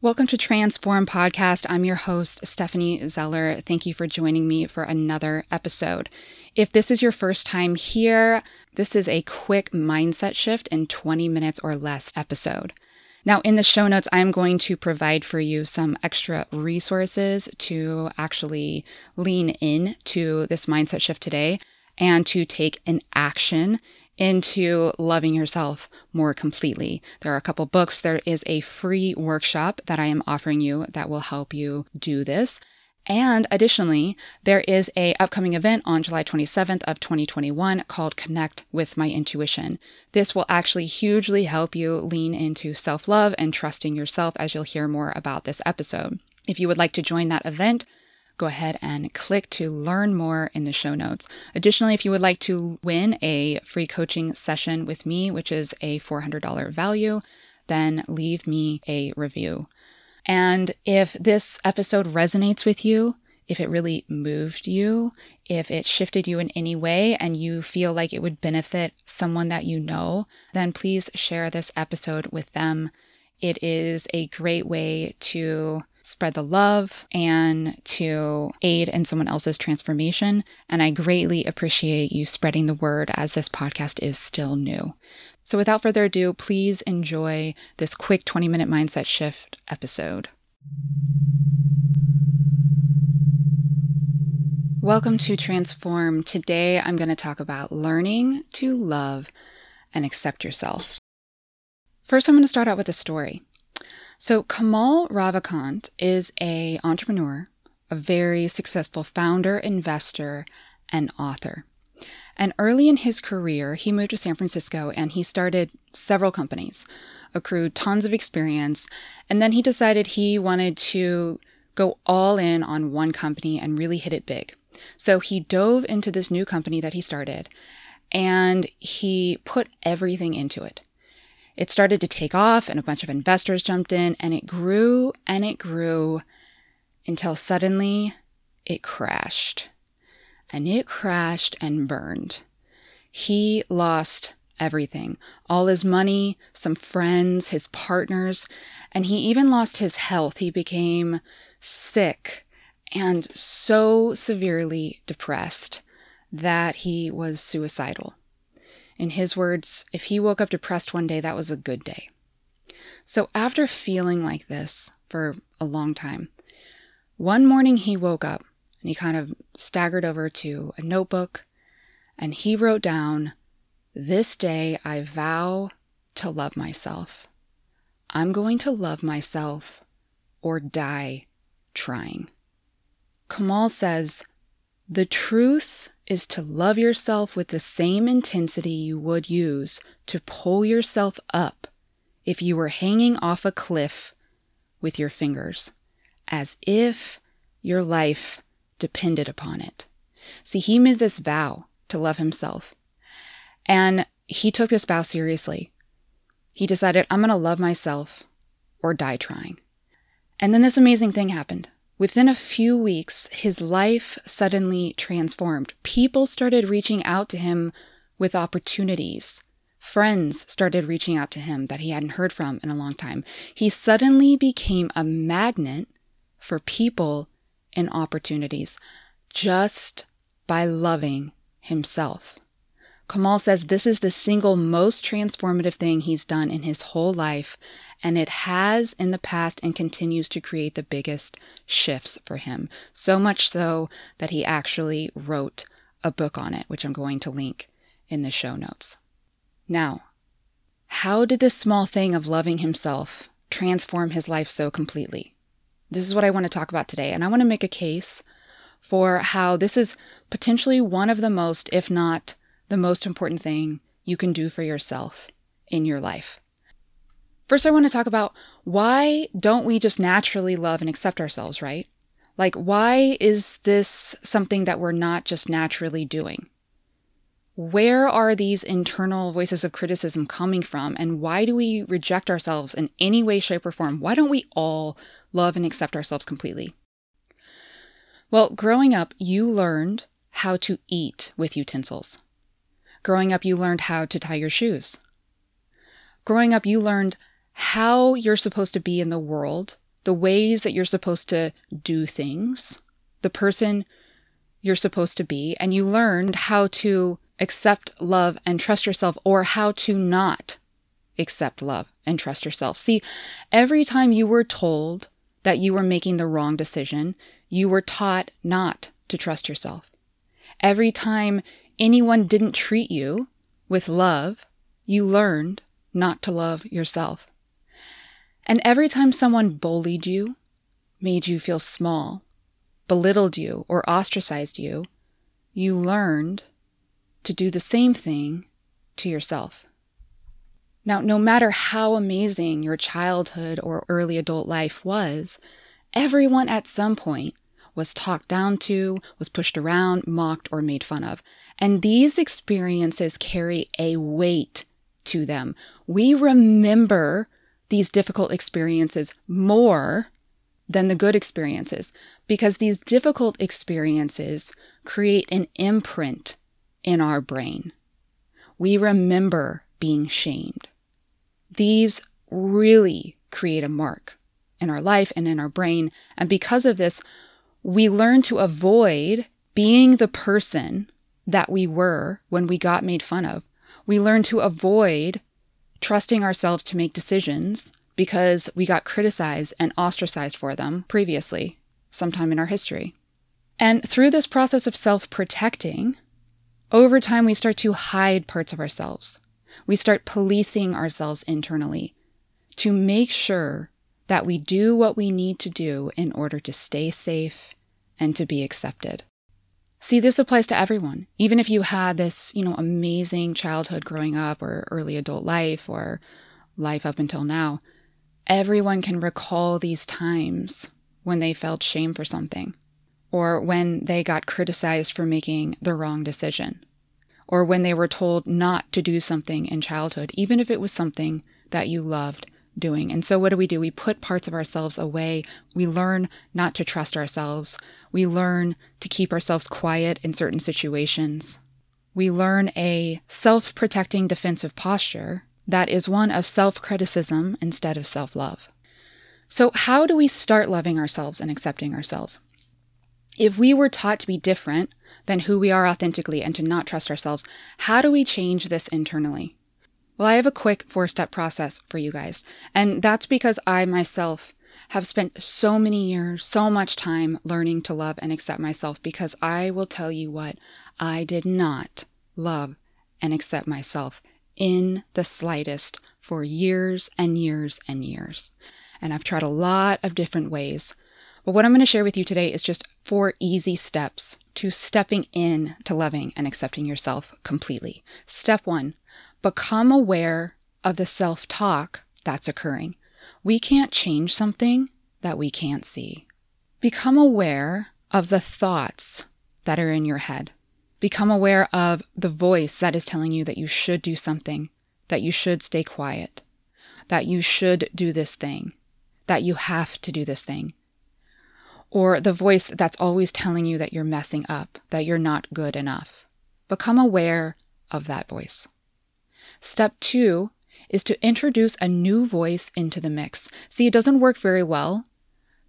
Welcome to Transform Podcast. I'm your host, Stephanie Zeller. Thank you for joining me for another episode. If this is your first time here, this is a quick mindset shift in 20 minutes or less episode. Now, in the show notes, I'm going to provide for you some extra resources to actually lean in to this mindset shift today and to take an action into loving yourself more completely. There are a couple books. There is a free workshop that I am offering you that will help you do this. And additionally, there is a upcoming event on July 27th of 2021 called Connect with My Intuition. This will actually hugely help you lean into self-love and trusting yourself as you'll hear more about this episode. If you would like to join that event, go ahead and click to learn more in the show notes. Additionally, if you would like to win a free coaching session with me, which is a $400 value, then leave me a review. And if this episode resonates with you, if it really moved you, if it shifted you in any way and you feel like it would benefit someone that you know, then please share this episode with them. It is a great way to spread the love and to aid in someone else's transformation. And I greatly appreciate you spreading the word as this podcast is still new. So without further ado, please enjoy this quick 20 minute mindset shift episode. Welcome to Transform. Today I'm going to talk about learning to love and accept yourself. First, I'm going to start out with a story. So Kamal Ravikant is a entrepreneur, a very successful founder, investor, and author. And early in his career, he moved to San Francisco and he started several companies, accrued tons of experience, and then he decided he wanted to go all in on one company and really hit it big. So he dove into this new company that he started and he put everything into it. It started to take off, and a bunch of investors jumped in, and it grew and it grew until suddenly it crashed. And it crashed and burned. He lost everything all his money, some friends, his partners, and he even lost his health. He became sick and so severely depressed that he was suicidal. In his words, if he woke up depressed one day, that was a good day. So after feeling like this for a long time, one morning he woke up and he kind of staggered over to a notebook and he wrote down, This day I vow to love myself. I'm going to love myself or die trying. Kamal says, The truth is to love yourself with the same intensity you would use to pull yourself up if you were hanging off a cliff with your fingers, as if your life depended upon it. See, he made this vow to love himself, and he took this vow seriously. He decided, I'm going to love myself or die trying. And then this amazing thing happened. Within a few weeks, his life suddenly transformed. People started reaching out to him with opportunities. Friends started reaching out to him that he hadn't heard from in a long time. He suddenly became a magnet for people and opportunities just by loving himself. Kamal says this is the single most transformative thing he's done in his whole life, and it has in the past and continues to create the biggest shifts for him. So much so that he actually wrote a book on it, which I'm going to link in the show notes. Now, how did this small thing of loving himself transform his life so completely? This is what I want to talk about today, and I want to make a case for how this is potentially one of the most, if not the most important thing you can do for yourself in your life. First, I want to talk about why don't we just naturally love and accept ourselves, right? Like, why is this something that we're not just naturally doing? Where are these internal voices of criticism coming from? And why do we reject ourselves in any way, shape, or form? Why don't we all love and accept ourselves completely? Well, growing up, you learned how to eat with utensils. Growing up, you learned how to tie your shoes. Growing up, you learned how you're supposed to be in the world the ways that you're supposed to do things, the person you're supposed to be, and you learned how to accept love and trust yourself or how to not accept love and trust yourself. See, every time you were told that you were making the wrong decision, you were taught not to trust yourself. Every time anyone didn't treat you with love, you learned not to love yourself. And every time someone bullied you, made you feel small, belittled you, or ostracized you, you learned to do the same thing to yourself. Now, no matter how amazing your childhood or early adult life was, everyone at some point was talked down to, was pushed around, mocked, or made fun of. And these experiences carry a weight to them. We remember these difficult experiences more than the good experiences because these difficult experiences create an imprint in our brain. We remember being shamed. These really create a mark in our life and in our brain. And because of this, we learn to avoid being the person that we were when we got made fun of. We learn to avoid trusting ourselves to make decisions because we got criticized and ostracized for them previously, sometime in our history. And through this process of self protecting, over time we start to hide parts of ourselves. We start policing ourselves internally to make sure that we do what we need to do in order to stay safe and to be accepted. See, this applies to everyone. Even if you had this, you know, amazing childhood growing up or early adult life or life up until now, everyone can recall these times when they felt shame for something or when they got criticized for making the wrong decision or when they were told not to do something in childhood, even if it was something that you loved doing. And so, what do we do? We put parts of ourselves away. We learn not to trust ourselves. We learn to keep ourselves quiet in certain situations. We learn a self protecting defensive posture that is one of self criticism instead of self love. So, how do we start loving ourselves and accepting ourselves? If we were taught to be different than who we are authentically and to not trust ourselves, how do we change this internally? Well, I have a quick four step process for you guys. And that's because I myself have spent so many years, so much time learning to love and accept myself because I will tell you what, I did not love and accept myself in the slightest for years and years and years. And I've tried a lot of different ways but what I'm going to share with you today is just four easy steps to stepping in to loving and accepting yourself completely. Step one, become aware of the self talk that's occurring. We can't change something that we can't see. Become aware of the thoughts that are in your head. Become aware of the voice that is telling you that you should do something, that you should stay quiet, that you should do this thing, that you have to do this thing, or the voice that's always telling you that you're messing up, that you're not good enough. Become aware of that voice. Step two is to introduce a new voice into the mix. See, it doesn't work very well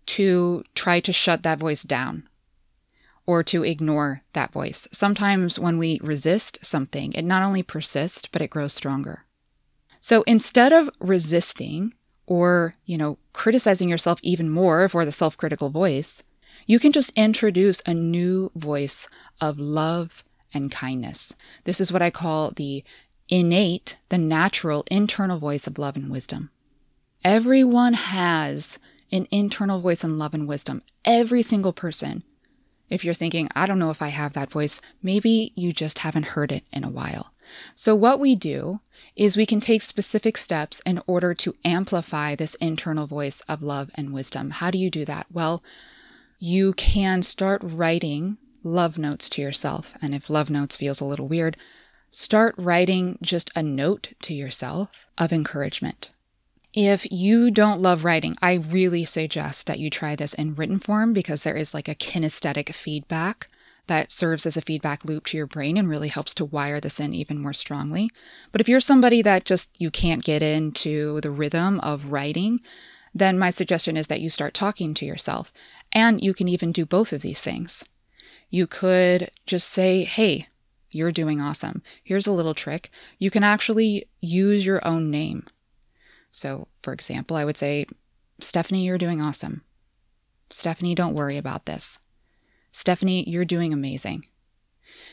to try to shut that voice down or to ignore that voice. Sometimes when we resist something, it not only persists, but it grows stronger. So instead of resisting, or, you know, criticizing yourself even more for the self critical voice, you can just introduce a new voice of love and kindness. This is what I call the innate, the natural internal voice of love and wisdom. Everyone has an internal voice of love and wisdom. Every single person. If you're thinking, I don't know if I have that voice, maybe you just haven't heard it in a while. So, what we do is we can take specific steps in order to amplify this internal voice of love and wisdom. How do you do that? Well, you can start writing love notes to yourself. And if love notes feels a little weird, start writing just a note to yourself of encouragement. If you don't love writing, I really suggest that you try this in written form because there is like a kinesthetic feedback that serves as a feedback loop to your brain and really helps to wire this in even more strongly. But if you're somebody that just you can't get into the rhythm of writing, then my suggestion is that you start talking to yourself. And you can even do both of these things. You could just say, Hey, you're doing awesome. Here's a little trick. You can actually use your own name. So, for example, I would say, Stephanie, you're doing awesome. Stephanie, don't worry about this. Stephanie, you're doing amazing.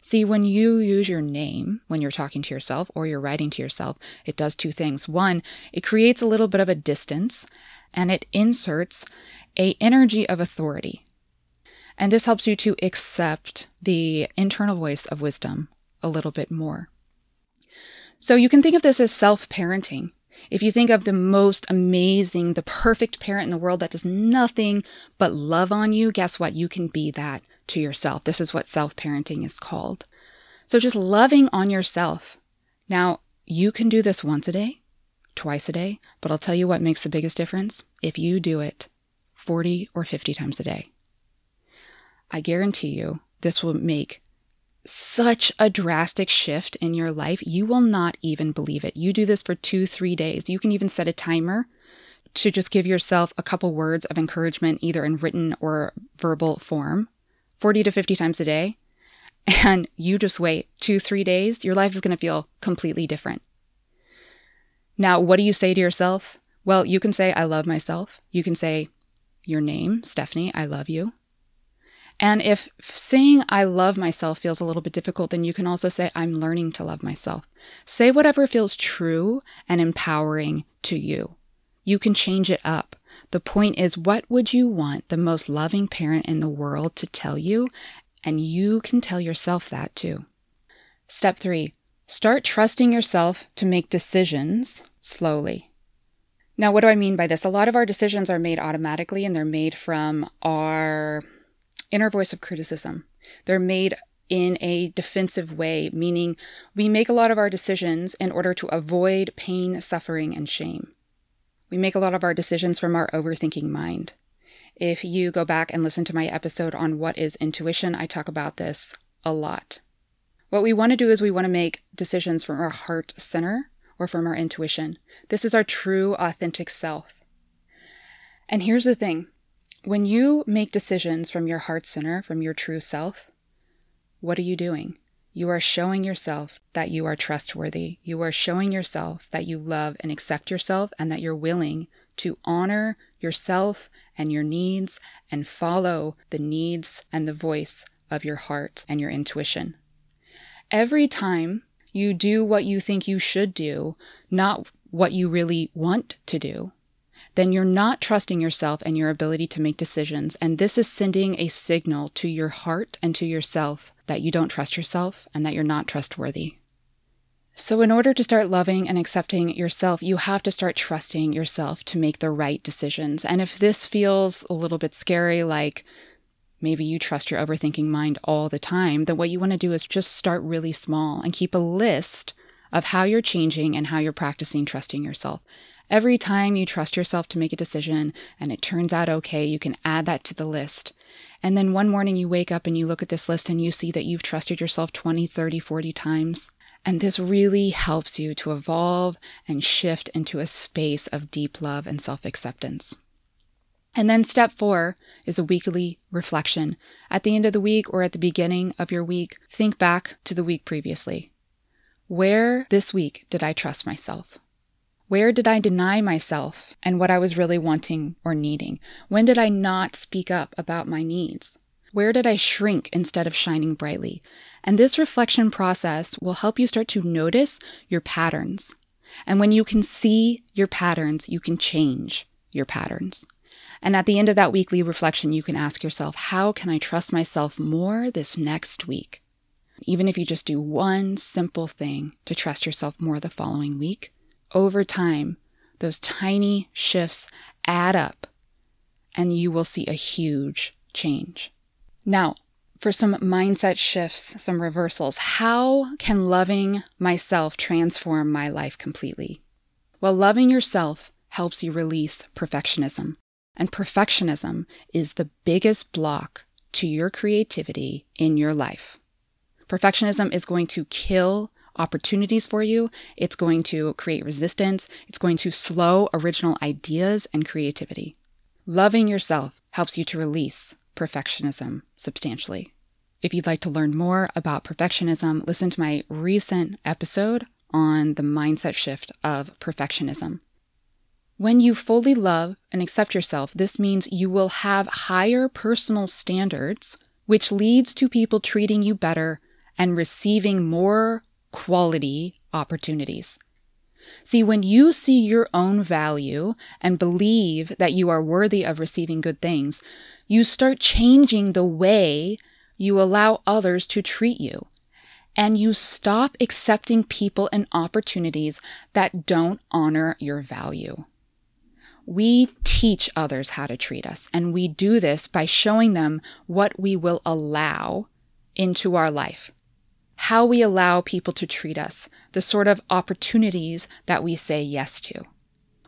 See, when you use your name when you're talking to yourself or you're writing to yourself, it does two things. One, it creates a little bit of a distance and it inserts a energy of authority. And this helps you to accept the internal voice of wisdom a little bit more. So you can think of this as self-parenting. If you think of the most amazing, the perfect parent in the world that does nothing but love on you, guess what? You can be that to yourself. This is what self parenting is called. So just loving on yourself. Now, you can do this once a day, twice a day, but I'll tell you what makes the biggest difference if you do it 40 or 50 times a day. I guarantee you this will make such a drastic shift in your life. You will not even believe it. You do this for two, three days. You can even set a timer to just give yourself a couple words of encouragement, either in written or verbal form, 40 to 50 times a day. And you just wait two, three days, your life is going to feel completely different. Now, what do you say to yourself? Well, you can say, I love myself. You can say, your name, Stephanie, I love you. And if saying I love myself feels a little bit difficult, then you can also say I'm learning to love myself. Say whatever feels true and empowering to you. You can change it up. The point is, what would you want the most loving parent in the world to tell you? And you can tell yourself that too. Step three, start trusting yourself to make decisions slowly. Now, what do I mean by this? A lot of our decisions are made automatically and they're made from our inner voice of criticism. They're made in a defensive way, meaning we make a lot of our decisions in order to avoid pain, suffering, and shame. We make a lot of our decisions from our overthinking mind. If you go back and listen to my episode on what is intuition, I talk about this a lot. What we want to do is we want to make decisions from our heart center or from our intuition. This is our true, authentic self. And here's the thing when you make decisions from your heart center, from your true self, what are you doing? You are showing yourself that you are trustworthy. You are showing yourself that you love and accept yourself and that you're willing to honor yourself and your needs and follow the needs and the voice of your heart and your intuition. Every time you do what you think you should do, not what you really want to do, then you're not trusting yourself and your ability to make decisions. And this is sending a signal to your heart and to yourself that you don't trust yourself and that you're not trustworthy. So, in order to start loving and accepting yourself, you have to start trusting yourself to make the right decisions. And if this feels a little bit scary, like maybe you trust your overthinking mind all the time, then what you want to do is just start really small and keep a list of how you're changing and how you're practicing trusting yourself. Every time you trust yourself to make a decision and it turns out okay, you can add that to the list. And then one morning you wake up and you look at this list and you see that you've trusted yourself 20, 30, 40 times. And this really helps you to evolve and shift into a space of deep love and self acceptance. And then step four is a weekly reflection. At the end of the week or at the beginning of your week, think back to the week previously. Where this week did I trust myself? Where did I deny myself and what I was really wanting or needing? When did I not speak up about my needs? Where did I shrink instead of shining brightly? And this reflection process will help you start to notice your patterns. And when you can see your patterns, you can change your patterns. And at the end of that weekly reflection, you can ask yourself, how can I trust myself more this next week? Even if you just do one simple thing to trust yourself more the following week, over time, those tiny shifts add up and you will see a huge change. Now, for some mindset shifts, some reversals, how can loving myself transform my life completely? Well, loving yourself helps you release perfectionism. And perfectionism is the biggest block to your creativity in your life. Perfectionism is going to kill opportunities for you. It's going to create resistance. It's going to slow original ideas and creativity. Loving yourself helps you to release perfectionism substantially. If you'd like to learn more about perfectionism, listen to my recent episode on the mindset shift of perfectionism. When you fully love and accept yourself, this means you will have higher personal standards, which leads to people treating you better and receiving more quality opportunities. See, when you see your own value and believe that you are worthy of receiving good things, you start changing the way you allow others to treat you. And you stop accepting people and opportunities that don't honor your value. We teach others how to treat us, and we do this by showing them what we will allow into our life, how we allow people to treat us, the sort of opportunities that we say yes to.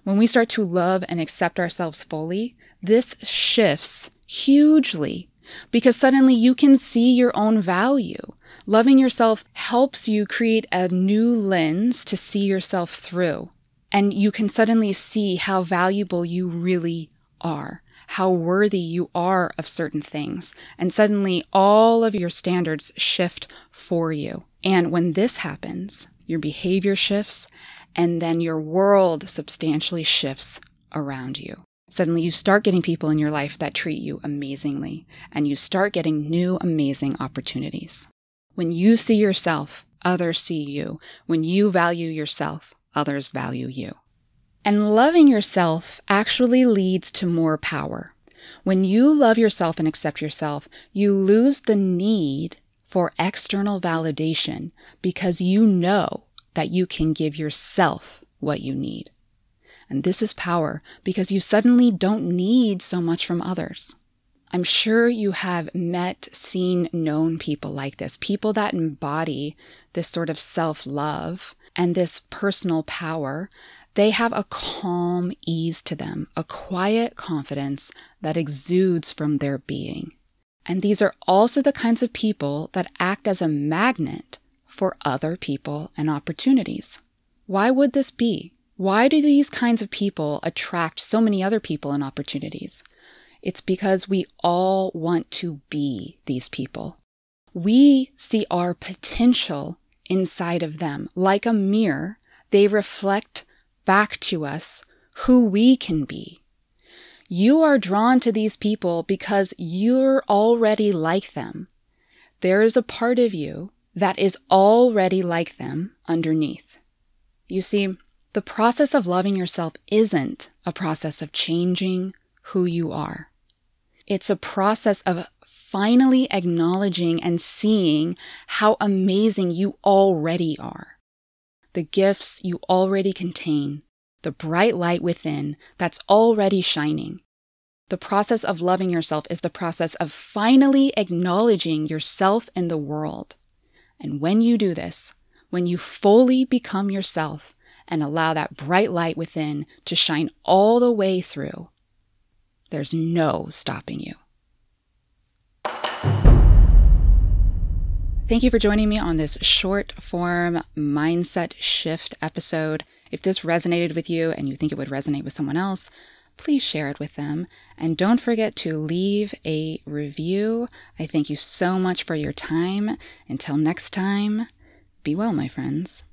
When we start to love and accept ourselves fully, this shifts hugely because suddenly you can see your own value. Loving yourself helps you create a new lens to see yourself through. And you can suddenly see how valuable you really are, how worthy you are of certain things. And suddenly all of your standards shift for you. And when this happens, your behavior shifts and then your world substantially shifts around you. Suddenly, you start getting people in your life that treat you amazingly, and you start getting new, amazing opportunities. When you see yourself, others see you. When you value yourself, others value you. And loving yourself actually leads to more power. When you love yourself and accept yourself, you lose the need for external validation because you know that you can give yourself what you need. And this is power because you suddenly don't need so much from others. I'm sure you have met, seen, known people like this, people that embody this sort of self love and this personal power. They have a calm ease to them, a quiet confidence that exudes from their being. And these are also the kinds of people that act as a magnet for other people and opportunities. Why would this be? Why do these kinds of people attract so many other people and opportunities? It's because we all want to be these people. We see our potential inside of them. Like a mirror, they reflect back to us who we can be. You are drawn to these people because you're already like them. There is a part of you that is already like them underneath. You see, the process of loving yourself isn't a process of changing who you are. It's a process of finally acknowledging and seeing how amazing you already are. The gifts you already contain, the bright light within that's already shining. The process of loving yourself is the process of finally acknowledging yourself in the world. And when you do this, when you fully become yourself, and allow that bright light within to shine all the way through, there's no stopping you. Thank you for joining me on this short form mindset shift episode. If this resonated with you and you think it would resonate with someone else, please share it with them. And don't forget to leave a review. I thank you so much for your time. Until next time, be well, my friends.